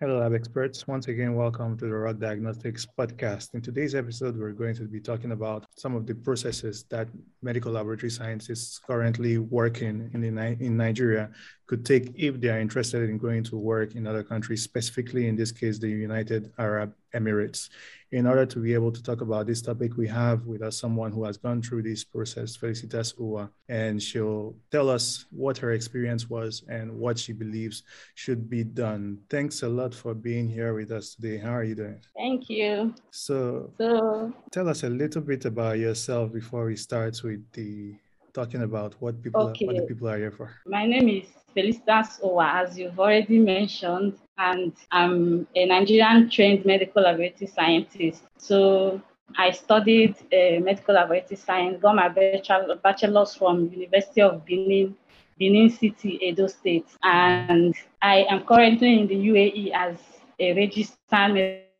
Hello, lab experts. Once again, welcome to the Rock Diagnostics podcast. In today's episode, we're going to be talking about some of the processes that medical laboratory scientists currently working in, the, in Nigeria could take if they are interested in going to work in other countries, specifically in this case, the United Arab Emirates. In order to be able to talk about this topic, we have with us someone who has gone through this process, Felicitas Uwa, and she'll tell us what her experience was and what she believes should be done. Thanks a lot for being here with us today. How are you doing? Thank you. So, so tell us a little bit about yourself before we start with the talking about what people okay. are, what the people are here for. My name is Felicitas Owa, as you've already mentioned, and I'm a Nigerian trained medical laboratory scientist. So I studied uh, medical laboratory science, got my bachelor's from University of Benin, Benin City, Edo State, and I am currently in the UAE as a registered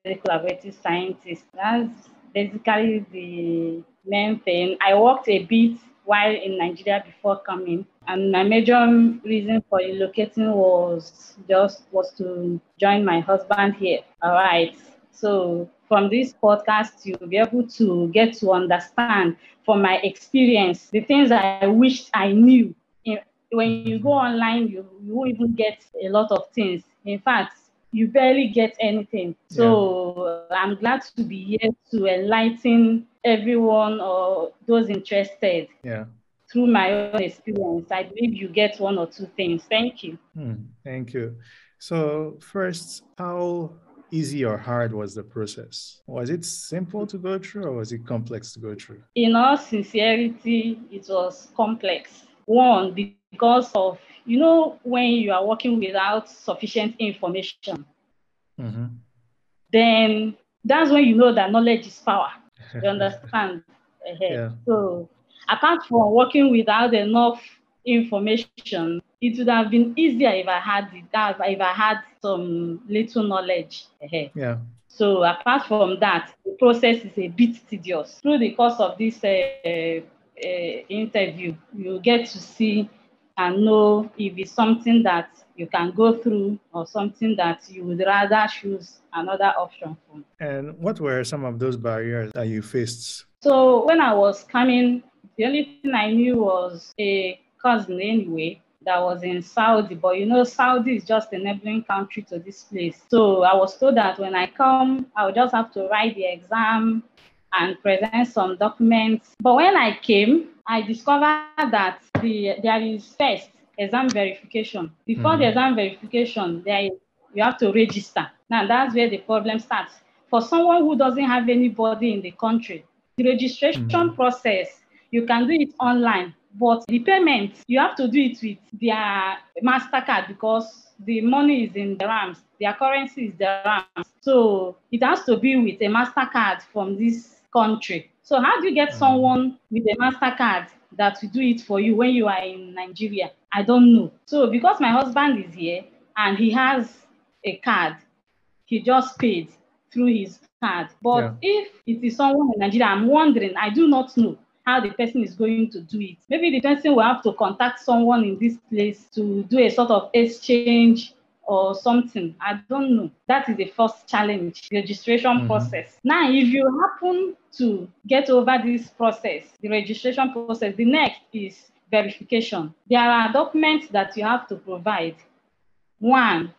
medical laboratory scientist. That's basically the main thing. I worked a bit while in Nigeria before coming. And my major reason for relocating was just was to join my husband here. All right. So from this podcast, you'll be able to get to understand from my experience the things I wished I knew. When you go online, you, you won't even get a lot of things. In fact, you barely get anything. So yeah. I'm glad to be here to enlighten everyone or those interested. Yeah. Through my own experience, I believe you get one or two things. Thank you. Hmm, thank you. So, first, how easy or hard was the process? Was it simple to go through or was it complex to go through? In all sincerity, it was complex. One, because of, you know, when you are working without sufficient information, mm-hmm. then that's when you know that knowledge is power. You understand? yeah. So, apart from working without enough information, it would have been easier if I had it, if I had some little knowledge. Yeah. So apart from that, the process is a bit tedious. Through the course of this uh, uh, interview, you get to see and know if it's something that you can go through or something that you would rather choose another option for. And what were some of those barriers that you faced? So when I was coming, the only thing I knew was a cousin anyway that was in Saudi, but you know, Saudi is just a neighboring country to this place. So I was told that when I come, I would just have to write the exam and present some documents. But when I came, I discovered that the, there is first exam verification. Before mm. the exam verification, there is, you have to register. Now that's where the problem starts. For someone who doesn't have anybody in the country, the registration mm. process, you can do it online, but the payment, you have to do it with their MasterCard because the money is in dirhams, their currency is dirhams. So it has to be with a MasterCard from this country. So how do you get mm. someone with a MasterCard that will do it for you when you are in Nigeria? I don't know. So because my husband is here and he has a card, he just paid through his card. But yeah. if it is someone in Nigeria, I'm wondering, I do not know how the person is going to do it. Maybe the person will have to contact someone in this place to do a sort of exchange or something. I don't know. That is the first challenge, the registration mm-hmm. process. Now, if you happen to get over this process, the registration process, the next is verification. There are documents that you have to provide. One,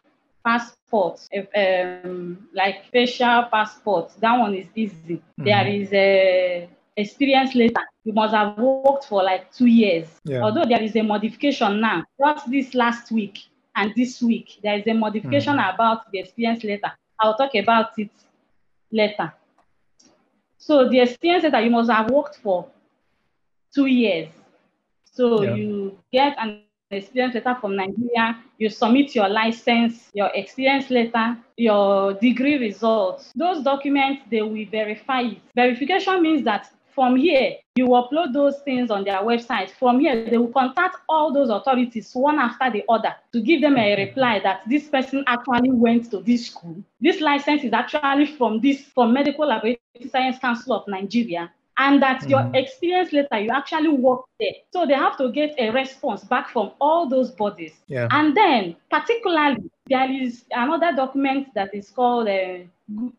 passport, um, like facial passport. That one is easy. Mm-hmm. There is a experience letter. You must have worked for like two years. Yeah. Although there is a modification now, just this last week, and this week there is a modification mm. about the experience letter. I'll talk about it later. So the experience letter you must have worked for two years. So yeah. you get an experience letter from Nigeria, you submit your license, your experience letter, your degree results. Those documents, they will verify it. Verification means that from here, you upload those things on their website. From here, they will contact all those authorities one after the other to give them a reply that this person actually went to this school. This license is actually from this from Medical Laboratory Science Council of Nigeria. And that mm-hmm. your experience letter, you actually worked there. So they have to get a response back from all those bodies. Yeah. And then, particularly, there is another document that is called a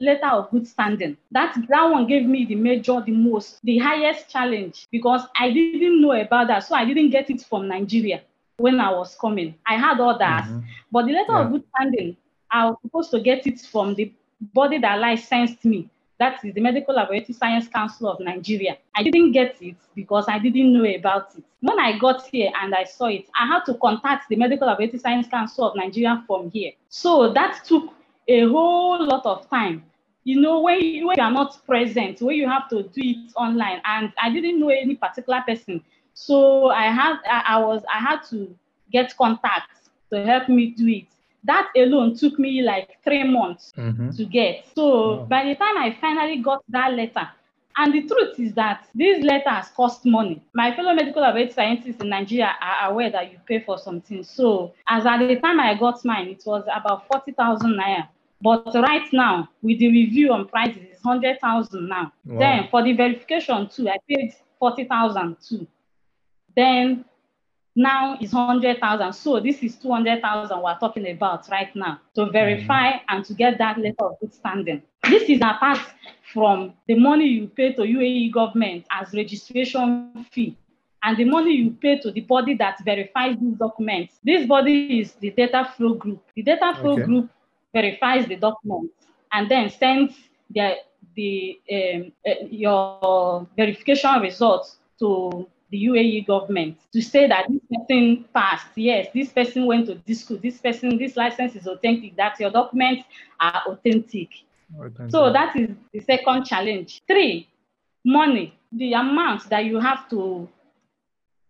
letter of good standing. That that one gave me the major, the most, the highest challenge because I didn't know about that, so I didn't get it from Nigeria when I was coming. I had others, mm-hmm. but the letter yeah. of good standing, I was supposed to get it from the body that licensed me. That is the Medical Laboratory Science Council of Nigeria. I didn't get it because I didn't know about it. When I got here and I saw it, I had to contact the Medical Laboratory Science Council of Nigeria from here. So that took a whole lot of time. You know, when you, when you are not present, when you have to do it online, and I didn't know any particular person, so I had I, I was I had to get contacts to help me do it that alone took me like three months mm-hmm. to get. So by the time I finally got that letter, and the truth is that these letters cost money. My fellow medical laboratory scientists in Nigeria are aware that you pay for something. So as at the time I got mine, it was about 40,000 naira. But right now, with the review on prices, it's 100,000 now. Wow. Then for the verification too, I paid 40,000 too. Then now is 100,000. So this is 200,000 we're talking about right now to verify mm. and to get that letter of good standing. This is apart from the money you pay to UAE government as registration fee and the money you pay to the body that verifies these documents. This body is the DataFlow group. The DataFlow okay. group verifies the documents and then sends the, the um, uh, your verification results to the UAE government to say that this person passed. Yes, this person went to this school. This person, this license is authentic. That your documents are authentic. authentic. So that is the second challenge. Three, money. The amount that you have to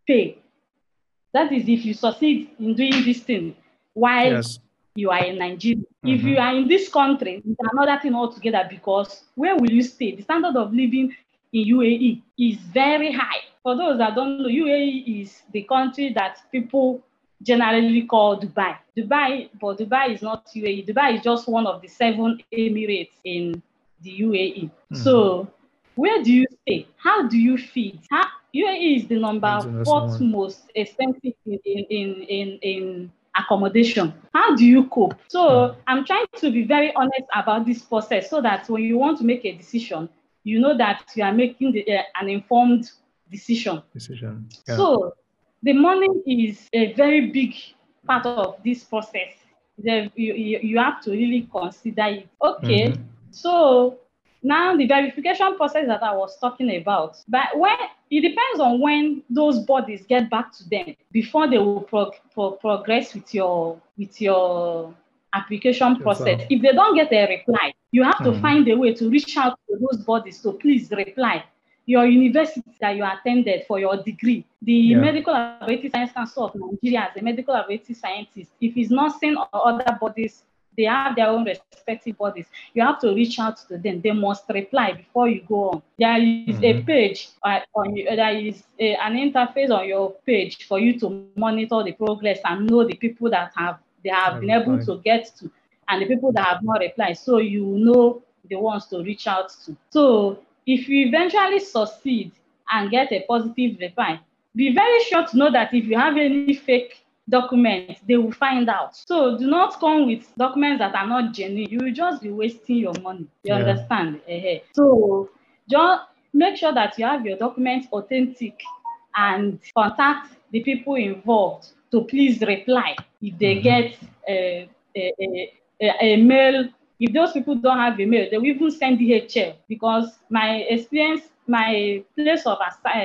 pay. That is if you succeed in doing this thing while yes. you are in Nigeria. Mm-hmm. If you are in this country, it's another thing altogether because where will you stay? The standard of living in UAE is very high for those that don't know, UAE is the country that people generally call Dubai. Dubai, but Dubai is not UAE. Dubai is just one of the seven emirates in the UAE. Mm-hmm. So, where do you stay? How do you feed? How, UAE is the number fourth most expensive in, in, in, in accommodation. How do you cope? So, mm-hmm. I'm trying to be very honest about this process so that when you want to make a decision, you know that you are making the, uh, an informed decision. Decision. Yeah. So the money is a very big part of this process. The, you, you, have to really consider it. Okay, mm-hmm. so now the verification process that I was talking about, but when it depends on when those bodies get back to them before they will pro, pro, progress with your with your application process. If they don't get a reply, you have mm-hmm. to find a way to reach out to those bodies to please reply your university that you attended for your degree, the yeah. Medical Laboratory Science Council of Nigeria, as a medical laboratory scientist, if it's nursing or other bodies, they have their own respective bodies. You have to reach out to them. They must reply before you go on. There is mm-hmm. a page uh, on you, there is a, an interface on your page for you to monitor the progress and know the people that have they have been able to get to and the people that have not replied. So you know the ones to reach out to. So if you eventually succeed and get a positive reply, be very sure to know that if you have any fake documents, they will find out. So do not come with documents that are not genuine. You will just be wasting your money. You yeah. understand? Uh-huh. So just make sure that you have your documents authentic and contact the people involved to please reply if they mm-hmm. get a, a, a, a mail if those people don't have email, they will even send DHL because my experience, my place of uh,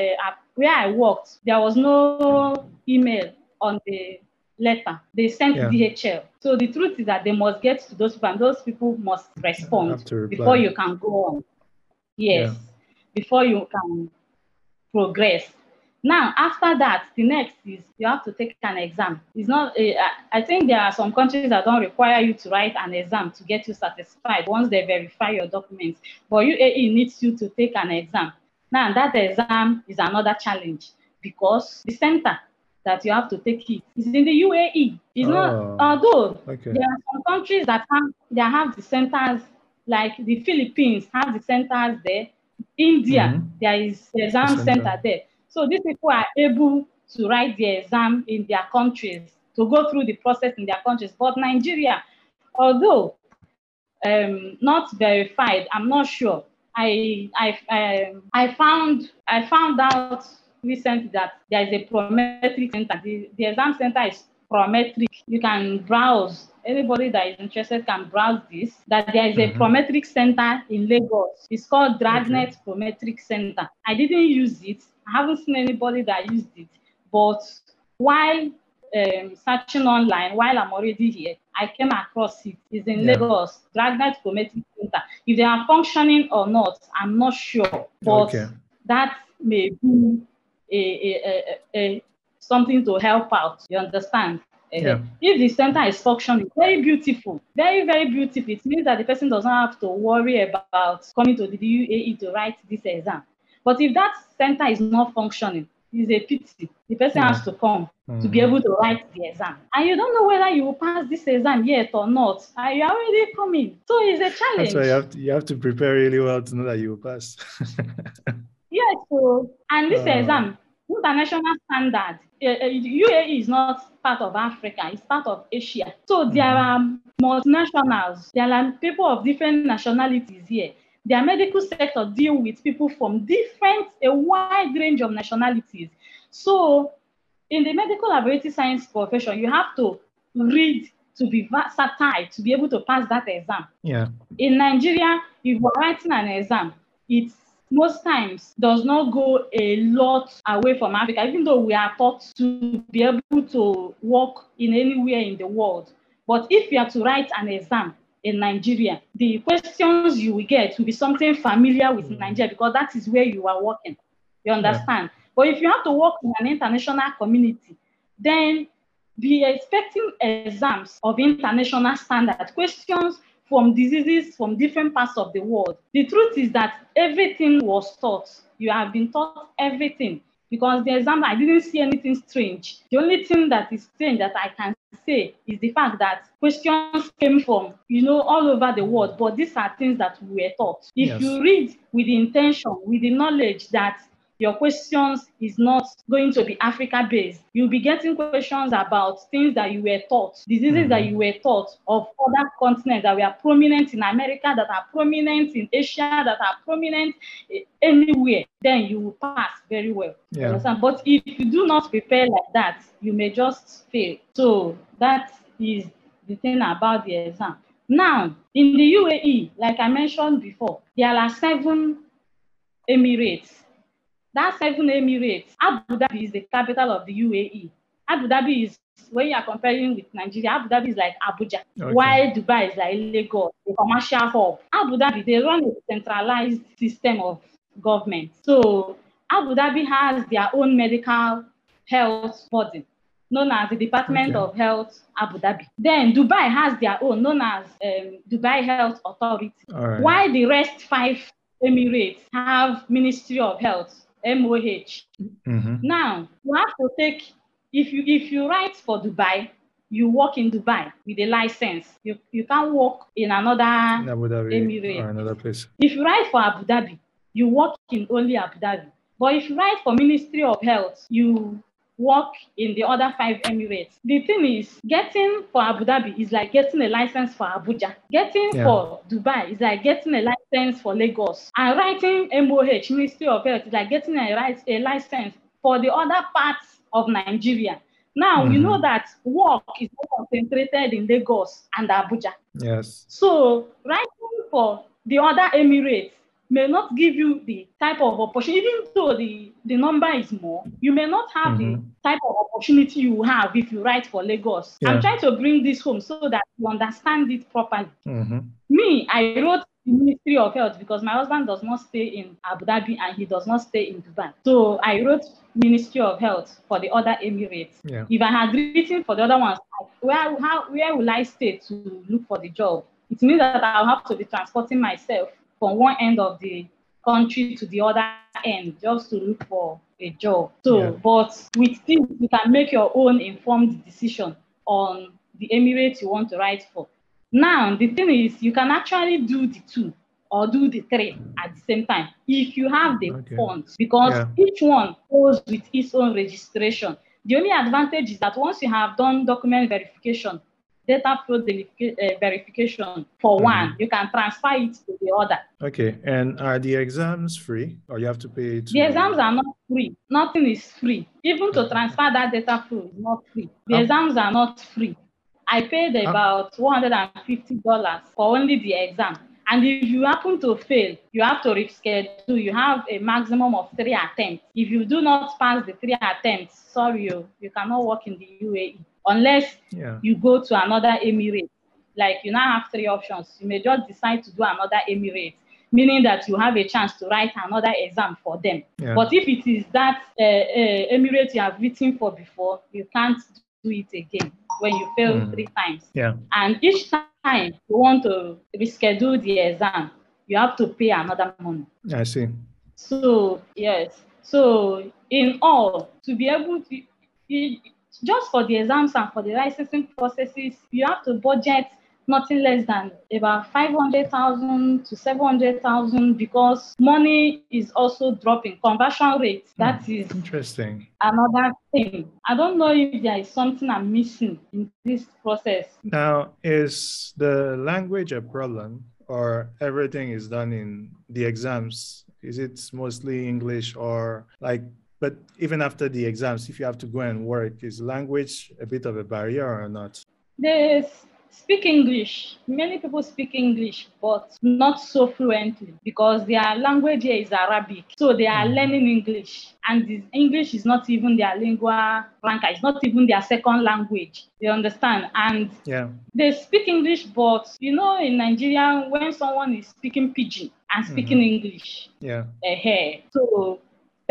where I worked, there was no email on the letter. They sent yeah. DHL. So the truth is that they must get to those people, and those people must respond before you can go on. Yes, yeah. before you can progress. Now, after that, the next is you have to take an exam. It's not, uh, I think there are some countries that don't require you to write an exam to get you satisfied once they verify your documents. But UAE needs you to take an exam. Now, that exam is another challenge because the center that you have to take it is in the UAE. It's oh, not, although okay. there are some countries that have, that have the centers, like the Philippines have the centers there. India, mm-hmm. there is the exam center. center there. So these people are able to write the exam in their countries to go through the process in their countries. But Nigeria, although um, not verified, I'm not sure. I I um, I found I found out recently that there is a prometric center. The, the exam center is prometric. You can browse. Anybody that is interested can browse this. That there is a mm-hmm. prometric center in Lagos. It's called Dragnet okay. Prometric Center. I didn't use it. I haven't seen anybody that used it. But while um, searching online, while I'm already here, I came across it. It's in yeah. Lagos, Dragnet Prometric Center. If they are functioning or not, I'm not sure. But okay. that may be a, a, a, a something to help out. You understand? Yeah. If the center is functioning, very beautiful, very, very beautiful. It means that the person does not have to worry about coming to the UAE to write this exam. But if that center is not functioning, it's a pity. The person yeah. has to come mm-hmm. to be able to write the exam. And you don't know whether you will pass this exam yet or not. And you're already coming. So it's a challenge. That's why you have to, you have to prepare really well to know that you will pass. yes. So, and this uh, exam, international standard. UAE is not part of Africa, it's part of Asia. So there mm-hmm. are multinationals, there are people of different nationalities here. Their medical sector deal with people from different, a wide range of nationalities. So in the medical laboratory science profession, you have to read to be versatile to be able to pass that exam. Yeah. In Nigeria, if you're writing an exam, it's most times does not go a lot away from Africa, even though we are taught to be able to work in anywhere in the world. But if you are to write an exam in Nigeria, the questions you will get will be something familiar with mm. Nigeria because that is where you are working. You understand? Yeah. But if you have to work in an international community, then be expecting exams of international standard questions from diseases from different parts of the world. The truth is that everything was taught. You have been taught everything because the exam, I didn't see anything strange. The only thing that is strange that I can say is the fact that questions came from, you know, all over the world, but these are things that we were taught. If yes. you read with the intention, with the knowledge that your questions is not going to be Africa based. You'll be getting questions about things that you were taught, diseases mm-hmm. that you were taught of other continents that were prominent in America, that are prominent in Asia, that are prominent anywhere. Then you will pass very well. Yeah. But if you do not prepare like that, you may just fail. So that is the thing about the exam. Now, in the UAE, like I mentioned before, there are seven Emirates that seven Emirates, Abu Dhabi is the capital of the UAE. Abu Dhabi is, when you are comparing with Nigeria, Abu Dhabi is like Abuja, okay. while Dubai is like Lagos, the commercial hub. Abu Dhabi, they run a centralized system of government. So Abu Dhabi has their own medical health body known as the Department okay. of Health Abu Dhabi. Then Dubai has their own, known as um, Dubai Health Authority. Right. While the rest five Emirates have Ministry of Health MOH. Mm-hmm. Now you have to take if you if you write for Dubai, you work in Dubai with a license. You you can't work in another Abu Dhabi Emirate or another place. If you write for Abu Dhabi, you work in only Abu Dhabi. But if you write for Ministry of Health, you work in the other five Emirates. The thing is, getting for Abu Dhabi is like getting a license for Abuja. Getting yeah. for Dubai is like getting a license for Lagos. And writing MOH, Ministry of Health, is like getting a, a license for the other parts of Nigeria. Now, mm-hmm. you know that work is concentrated in Lagos and Abuja. Yes. So, writing for the other Emirates may not give you the type of opportunity, even though the, the number is more, you may not have mm-hmm. the type of opportunity you have if you write for Lagos. Yeah. I'm trying to bring this home so that you understand it properly. Mm-hmm. Me, I wrote the Ministry of Health because my husband does not stay in Abu Dhabi and he does not stay in Dubai. So I wrote Ministry of Health for the other Emirates. Yeah. If I had written for the other ones, where, how, where will I stay to look for the job? It means that I'll have to be transporting myself from one end of the country to the other end just to look for a job. So, yeah. but with this, you can make your own informed decision on the Emirates you want to write for. Now, the thing is, you can actually do the two or do the three at the same time if you have the okay. funds, because yeah. each one goes with its own registration. The only advantage is that once you have done document verification, DataFlow uh, verification for mm-hmm. one, you can transfer it to the other. Okay, and are the exams free or you have to pay? To... The exams are not free. Nothing is free. Even to transfer that DataFlow is not free. The oh. exams are not free. I paid about $150 for only the exam. And if you happen to fail, you have to reschedule. You have a maximum of three attempts. If you do not pass the three attempts, sorry, you, you cannot work in the UAE unless yeah. you go to another emirate. Like you now have three options. You may just decide to do another emirate, meaning that you have a chance to write another exam for them. Yeah. But if it is that uh, uh, emirate you have written for before, you can't do it again when you fail mm. three times. Yeah. And each time you want to reschedule the exam, you have to pay another money. I see. So yes. So in all, to be able to just for the exams and for the licensing processes, you have to budget nothing less than about 500,000 to 700,000 because money is also dropping. Conversion rate, hmm, that is interesting. Another thing. I don't know if there is something I'm missing in this process. Now, is the language a problem or everything is done in the exams? Is it mostly English or like but even after the exams, if you have to go and work, is language a bit of a barrier or not? They speak English. Many people speak English, but not so fluently because their language here is Arabic. So they are mm. learning English. And English is not even their lingua franca. It's not even their second language. You understand? And yeah. they speak English, but you know, in Nigeria, when someone is speaking pidgin and speaking mm-hmm. English, yeah. Uh, so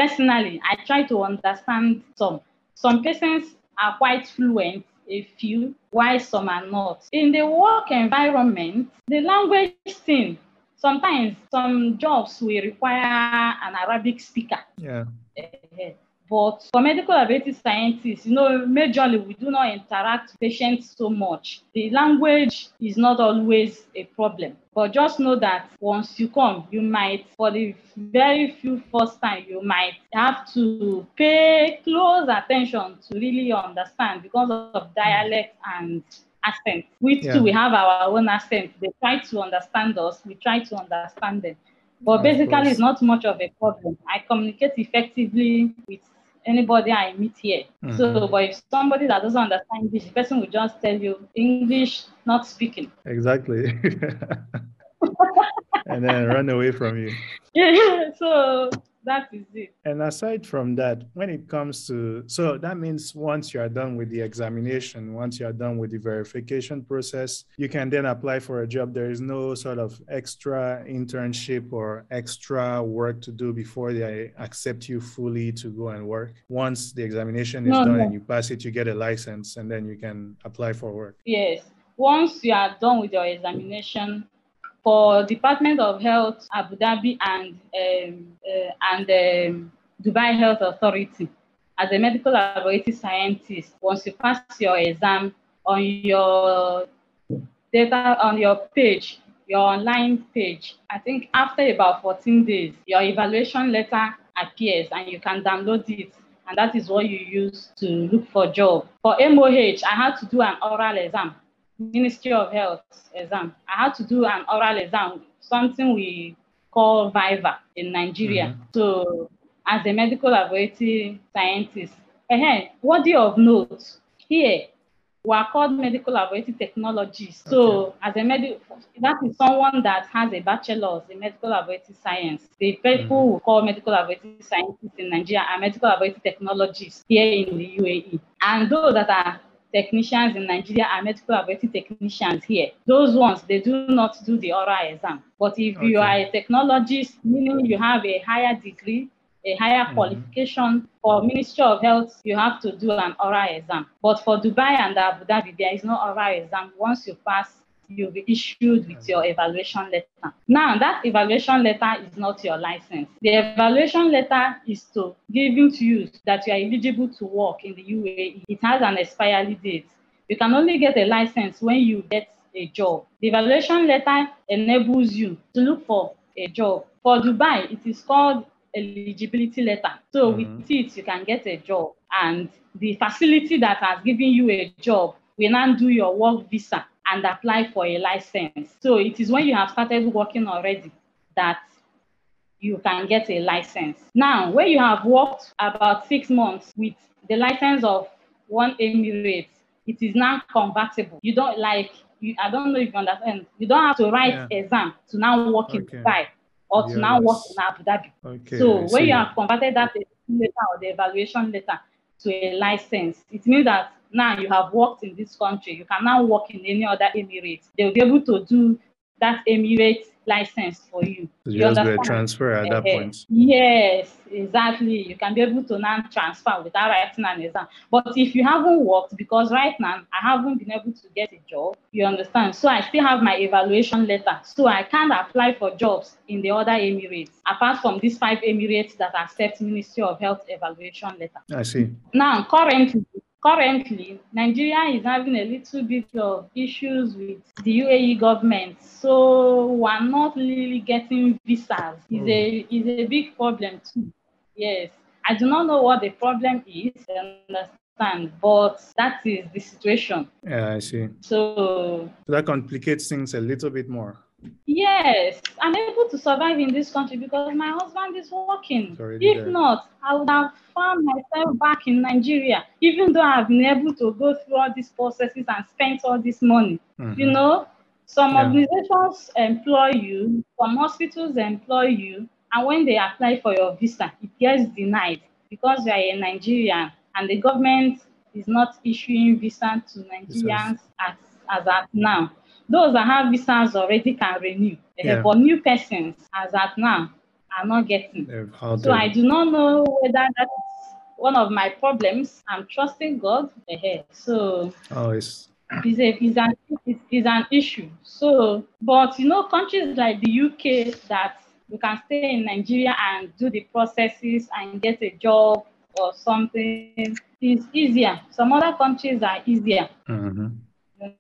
personally, I try to understand some. Some persons are quite fluent, a few, while some are not. In the work environment, the language thing, sometimes some jobs will require an Arabic speaker. Yeah. Eh, eh. But for medical laboratory scientists, you know, majorly we do not interact with patients so much. The language is not always a problem. But just know that once you come, you might, for the very few first time, you might have to pay close attention to really understand because of dialect and accent. We yeah. too, we have our own accent. They try to understand us, we try to understand them. But basically, it's not much of a problem. I communicate effectively with anybody I meet here. Mm-hmm. So, but if somebody that doesn't understand English, the person will just tell you English not speaking. Exactly. and then run away from you. Yeah. So that is it. And aside from that, when it comes to, so that means once you are done with the examination, once you are done with the verification process, you can then apply for a job. There is no sort of extra internship or extra work to do before they accept you fully to go and work. Once the examination is no, done no. and you pass it, you get a license and then you can apply for work. Yes. Once you are done with your examination, for Department of Health Abu Dhabi and um, uh, and um, Dubai Health Authority. As a medical laboratory scientist, once you pass your exam on your data on your page, your online page, I think after about 14 days, your evaluation letter appears and you can download it. And that is what you use to look for job. For MOH, I had to do an oral exam Ministry of Health exam. I had to do an oral exam, something we call VIVA in Nigeria. Mm-hmm. So, as a medical laboratory scientist, uh, worthy of note, here we are called medical laboratory technologists. Okay. So, as a medical, that is someone that has a bachelor's in medical laboratory science. The people mm-hmm. who call medical laboratory scientists in Nigeria are medical laboratory technologists here in the UAE. And those that are technicians in Nigeria are medical laboratory technicians here. Those ones, they do not do the oral exam. But if okay. you are a technologist, meaning you have a higher degree, a higher mm-hmm. qualification for Ministry of Health, you have to do an oral exam. But for Dubai and Abu Dhabi, there is no oral exam. Once you pass you'll be issued with your evaluation letter. Now, that evaluation letter is not your license. The evaluation letter is to giving to you that you are eligible to work in the UAE. It has an expiry date. You can only get a license when you get a job. The evaluation letter enables you to look for a job. For Dubai, it is called eligibility letter. So mm-hmm. with it, you can get a job. And the facility that has given you a job will now do your work visa and apply for a license. So it is when you have started working already that you can get a license. Now, when you have worked about six months with the license of one Emirates, it is now convertible. You don't like, you, I don't know if you understand, you don't have to write yeah. exam to now work okay. in Dubai or to now work in Abu Dhabi. Okay, so when you have converted that letter or the evaluation letter to a license, it means that now you have worked in this country. You can now work in any other emirate. They'll be able to do that Emirates license for you. So you, just get transfer at that uh, point. Yes, exactly. You can be able to now transfer without writing an exam. But if you haven't worked, because right now I haven't been able to get a job, you understand? So I still have my evaluation letter. So I can't apply for jobs in the other Emirates, apart from these five Emirates that accept Ministry of Health evaluation letter. I see. Now, currently, currently, Nigeria is having a little bit of issues with the UAE government. So we're not really getting visas. Is a hmm. is a big problem too. Yes. I do not know what the problem is, I understand, but that is the situation. Yeah, I see. So, so that complicates things a little bit more. Yes, I'm able to survive in this country because my husband is working. If there. not, I would have found myself back in Nigeria, even though I've been able to go through all these processes and spent all this money. Mm-hmm. You know, some yeah. organizations employ you, some hospitals employ you, and when they apply for your visa, it gets denied because you are a Nigerian and the government is not issuing visa to Nigerians as, as at now. Those that have visas already can renew. Eh, yeah. But new persons, as at now, are not getting. So I do not know whether that is one of my problems. I'm trusting God ahead. So oh, it's is a is an is an issue. So, but you know, countries like the UK that you can stay in Nigeria and do the processes and get a job or something is easier. Some other countries are easier. Mm-hmm.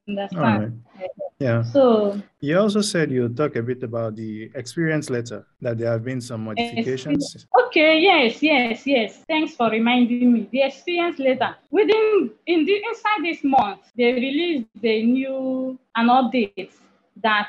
Understand? Right. Yeah. So you also said you talk a bit about the experience letter that there have been some modifications. Okay. Yes. Yes. Yes. Thanks for reminding me. The experience letter within in the inside this month they released the new an update that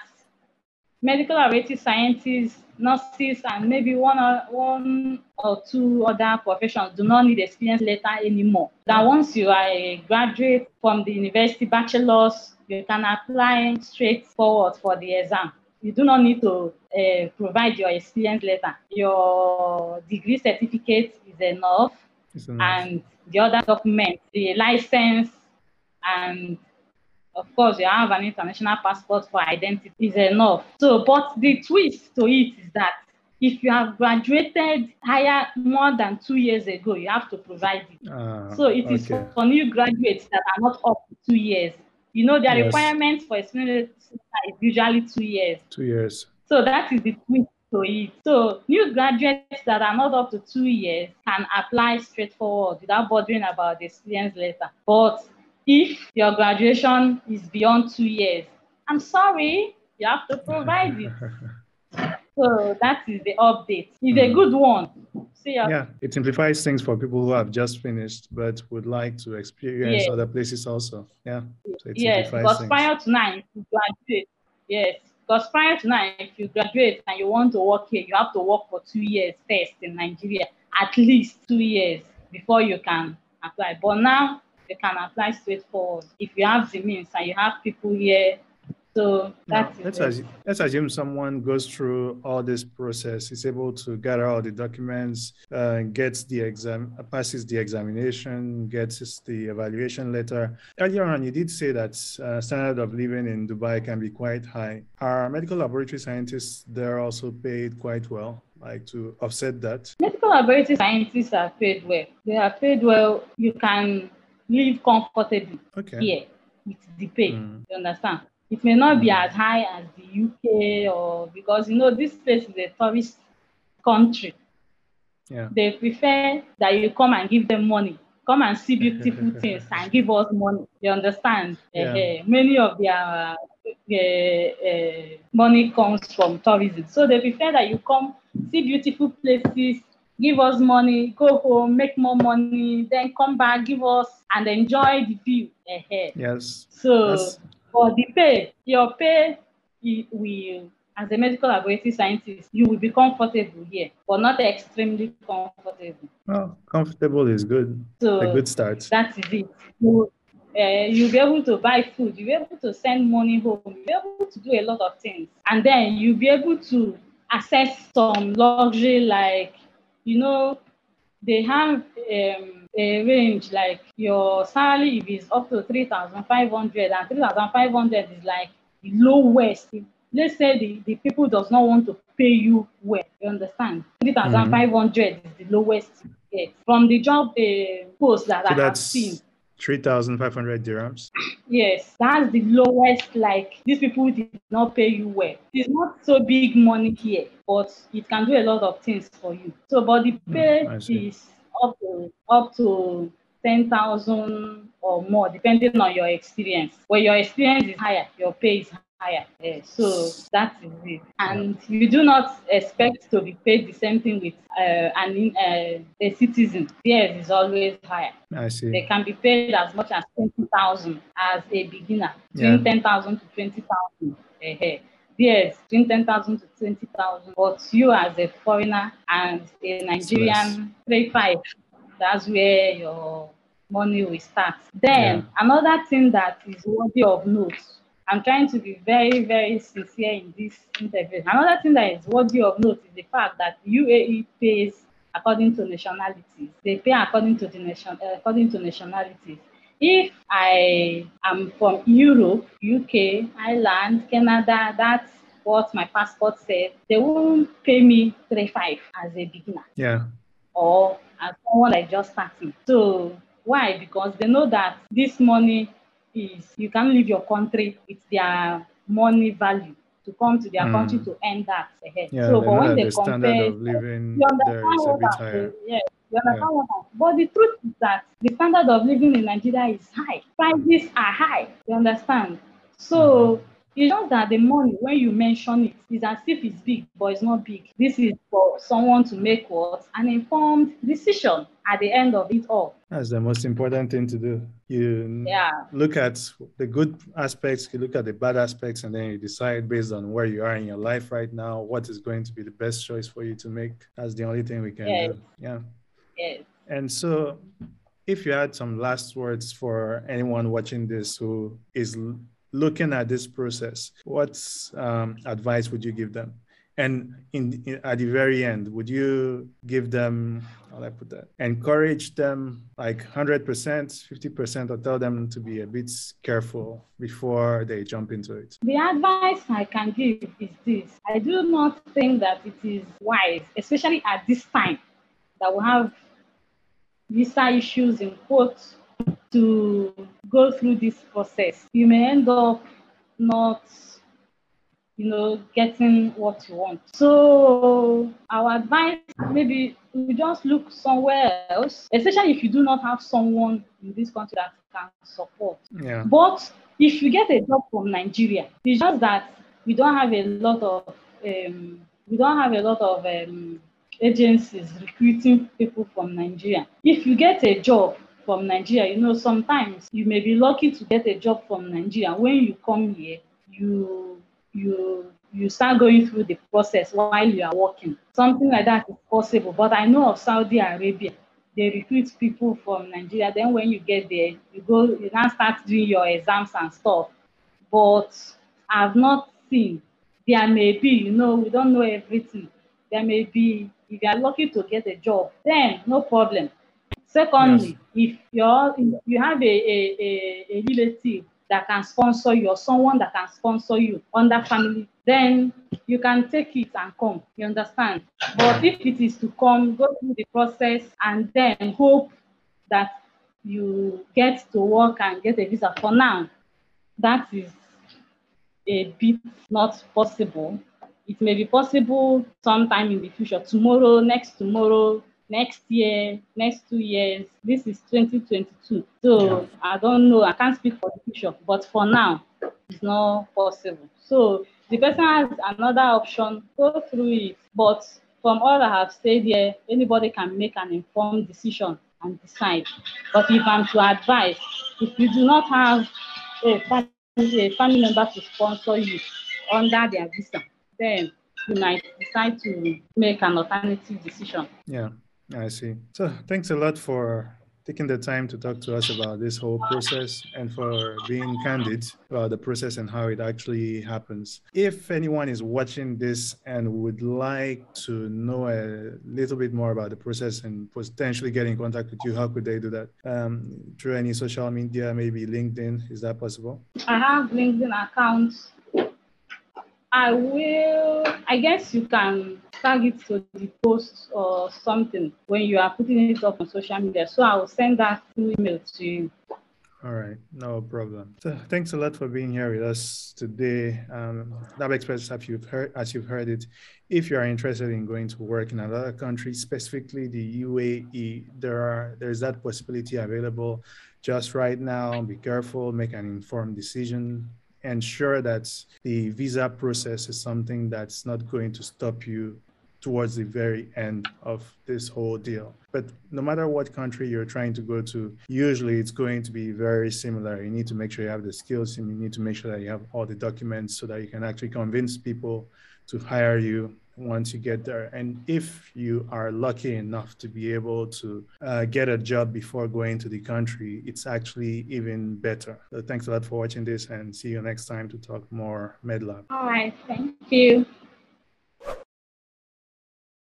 medical laboratory scientists, nurses, and maybe one or one or two other professions do not need experience letter anymore. That once you are a graduate from the university bachelor's you can apply straightforward for the exam. You do not need to uh, provide your experience letter. Your degree certificate is enough, enough, and the other documents, the license, and of course, you have an international passport for identity is enough. So, but the twist to it is that if you have graduated higher more than two years ago, you have to provide it. Uh, so it is okay. for new graduates that are not up to two years. You know, their yes. requirements for experience is usually two years. Two years. So that is the twist to it. So new graduates that are not up to two years can apply straightforward without bothering about the experience letter. But if your graduation is beyond two years, I'm sorry, you have to provide it. so that is the update. It's a hmm. good one. See ya. Yeah, it simplifies things for people who have just finished but would like to experience yes. other places also. Yeah. So yes, because things. prior to nine, you graduate. Yes, because prior to nine, if you graduate and you want to work here, you have to work for two years first in Nigeria, at least two years before you can apply. But now you can apply straightforward if you have the means and you have people here so that's let's, assume, let's assume someone goes through all this process, is able to gather all the documents, uh, gets the exam, passes the examination, gets the evaluation letter. Earlier on, you did say that uh, standard of living in Dubai can be quite high. Are medical laboratory scientists there also paid quite well? Like to offset that? Medical laboratory scientists are paid well. They are paid well. You can live comfortably okay. here with the pay. Mm. You understand? It may not be mm. as high as the UK or because you know this place is a tourist country. Yeah. They prefer that you come and give them money. Come and see beautiful things and give us money. You understand? Yeah. Uh, many of their uh, uh, money comes from tourism. So they prefer that you come see beautiful places give us money, go home, make more money, then come back, give us and enjoy the view ahead. Yes. So for the pay, your pay will as a medical laboratory scientist, you will be comfortable here, but not extremely comfortable. Well, comfortable is good. So a good start. That is it. You, uh, you'll be able to buy food, you'll be able to send money home, you'll be able to do a lot of things. And then you'll be able to access some luxury like, you know, they have um, a range like your salary if it's up to 3,500 and 3,500 is like the lowest let's say the, the people does not want to pay you well, you understand? 3,500 mm-hmm. is the lowest from the job uh, post that so I have seen. 3,500 dirhams? Yes, that's the lowest. Like these people did not pay you well. It's not so big money here, but it can do a lot of things for you. So, but the mm, pay mm, is up to up to 10,000 or more, depending on your experience. When your experience is higher, your pay is higher. Uh, so that is it. And you do not expect to be paid the same thing with uh, an uh, a citizen. Theirs is always higher. I see. They can be paid as much as twenty thousand as a beginner, between yeah. ten thousand to twenty thousand a year. Yes, between 10,000 to 20,000. But you as a foreigner and a Nigerian, three five, that's where your money will start. Then yeah. another thing that is worthy of note I'm trying to be very, very sincere in this interview. Another thing that is worthy of note is the fact that UAE pays according to nationalities. They pay according to the nation, uh, according to nationalities. If I am from Europe, UK, Ireland, Canada, that's what my passport says. They won't pay me three five as a beginner. Yeah. Or as someone like just starting. So why? Because they know that this money is you can leave your country with their money value to come to their mm. country to earn that ahead. Yeah, so, but when they the compare, of living you understand what higher. Yeah, you understand yeah. what I'm, But the truth is that the standard of living in Nigeria is high. Prices are high. You understand? So mm-hmm. It's just that the money, when you mention it, is as if it's big, but it's not big. This is for someone to make what? An informed decision at the end of it all. That's the most important thing to do. You yeah. look at the good aspects, you look at the bad aspects, and then you decide based on where you are in your life right now, what is going to be the best choice for you to make. That's the only thing we can yes. do. Yeah. Yes. And so if you had some last words for anyone watching this who is looking at this process, what um, advice would you give them? And in, in, at the very end, would you give them, how I put that, encourage them like 100%, 50%, or tell them to be a bit careful before they jump into it? The advice I can give is this I do not think that it is wise, especially at this time that we have visa issues in quotes to go through this process. You may end up not, you know, getting what you want. So our advice, maybe we just look somewhere else, especially if you do not have someone in this country that can support. Yeah. But if you get a job from Nigeria, it's just that we don't have a lot of um, we don't have a lot of um, agencies recruiting people from Nigeria. If you get a job from Nigeria. You know, sometimes you may be lucky to get a job from Nigeria. When you come here, you you you start going through the process while you are working. Something like that is possible. But I know of Saudi Arabia, they recruit people from Nigeria. Then when you get there, you go, you now start doing your exams and stuff. But I've not seen. There may be, you know, we don't know everything. There may be, if you are lucky to get a job, then no problem. Secondly, yes. if you're you have a, a, a, a relative that can sponsor you or someone that can sponsor you under family, then you can take it and come. You understand? But if it is to come, go through the process and then hope that you get to work and get a visa. For now, that is a bit not possible. It may be possible sometime in the future, tomorrow, next tomorrow, next year, next two years. This is 2022. So yeah. I don't know. I can't speak for the future, but for now, it's not possible. So the person has another option, go through it. But from all I have said here, anybody can make an informed decision and decide. But if I'm to advise, if you do not have a family, a family member to sponsor you under their visa, then you might decide to make an alternative decision. Yeah, I see. So thanks a lot for taking the time to talk to us about this whole process and for being candid about the process and how it actually happens. If anyone is watching this and would like to know a little bit more about the process and potentially get in contact with you, how could they do that? Um, through any social media, maybe LinkedIn, is that possible? I have LinkedIn accounts I will, I guess you can tag it to the post or something when you are putting it up on social media. So I will send that email to you. All right, no problem. So thanks a lot for being here with us today. Um, Lab Express, as you've heard, as you've heard it, if you are interested in going to work in another country, specifically the UAE, there are there's that possibility available just right now. Be careful, make an informed decision ensure that the visa process is something that's not going to stop you towards the very end of this whole deal. But no matter what country you're trying to go to, usually it's going to be very similar. You need to make sure you have the skills and you need to make sure that you have all the documents so that you can actually convince people to hire you once you get there. And if you are lucky enough to be able to uh, get a job before going to the country, it's actually even better. So thanks a lot for watching this and see you next time to talk more MedLab. All right. Thank you.